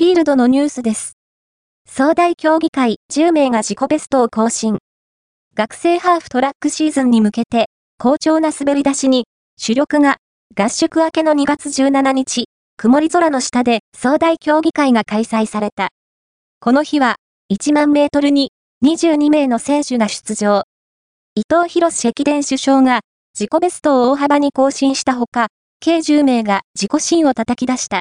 フィールドのニュースです。総大競技会10名が自己ベストを更新。学生ハーフトラックシーズンに向けて、好調な滑り出しに、主力が合宿明けの2月17日、曇り空の下で総大競技会が開催された。この日は、1万メートルに22名の選手が出場。伊藤博士駅伝首相が自己ベストを大幅に更新したほか、計10名が自己新を叩き出した。